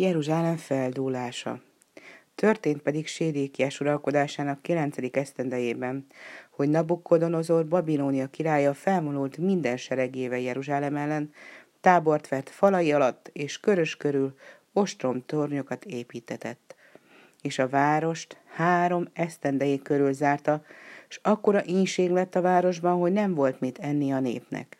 Jeruzsálem feldúlása. Történt pedig Sédékiás uralkodásának kilencedik esztendejében, hogy Nabukkodonozor Babilónia királya felvonult minden seregével Jeruzsálem ellen, tábort vett falai alatt, és körös körül ostrom tornyokat építetett. És a várost három esztendejé körül zárta, és akkora ínség lett a városban, hogy nem volt mit enni a népnek.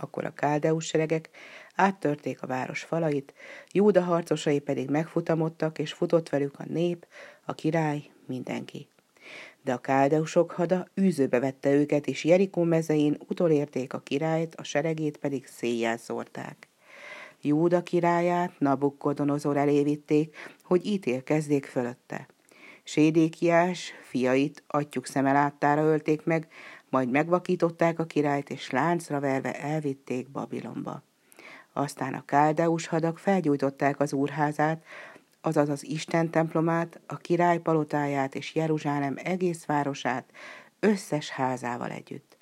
Akkor a káldeus seregek áttörték a város falait, Júda harcosai pedig megfutamodtak, és futott velük a nép, a király, mindenki. De a káldeusok hada űzőbe vette őket, és Jerikó mezein utolérték a királyt, a seregét pedig széjjel szórták. Júda királyát Nabukkodonozor elé vitték, hogy ítélkezzék fölötte. Sédékiás fiait atyuk szeme láttára ölték meg, majd megvakították a királyt, és láncra verve elvitték Babilonba. Aztán a káldeus hadak felgyújtották az úrházát, azaz az Isten templomát, a király palotáját és Jeruzsálem egész városát, összes házával együtt.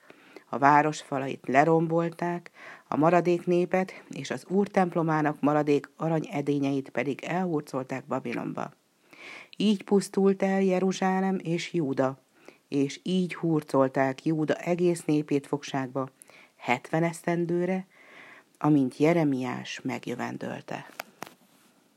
A város falait lerombolták, a maradék népet és az úr templomának maradék arany edényeit pedig elhurcolták Babilonba. Így pusztult el Jeruzsálem és Júda, és így hurcolták Júda egész népét fogságba, hetven esztendőre, amint Jeremiás megjövendölte.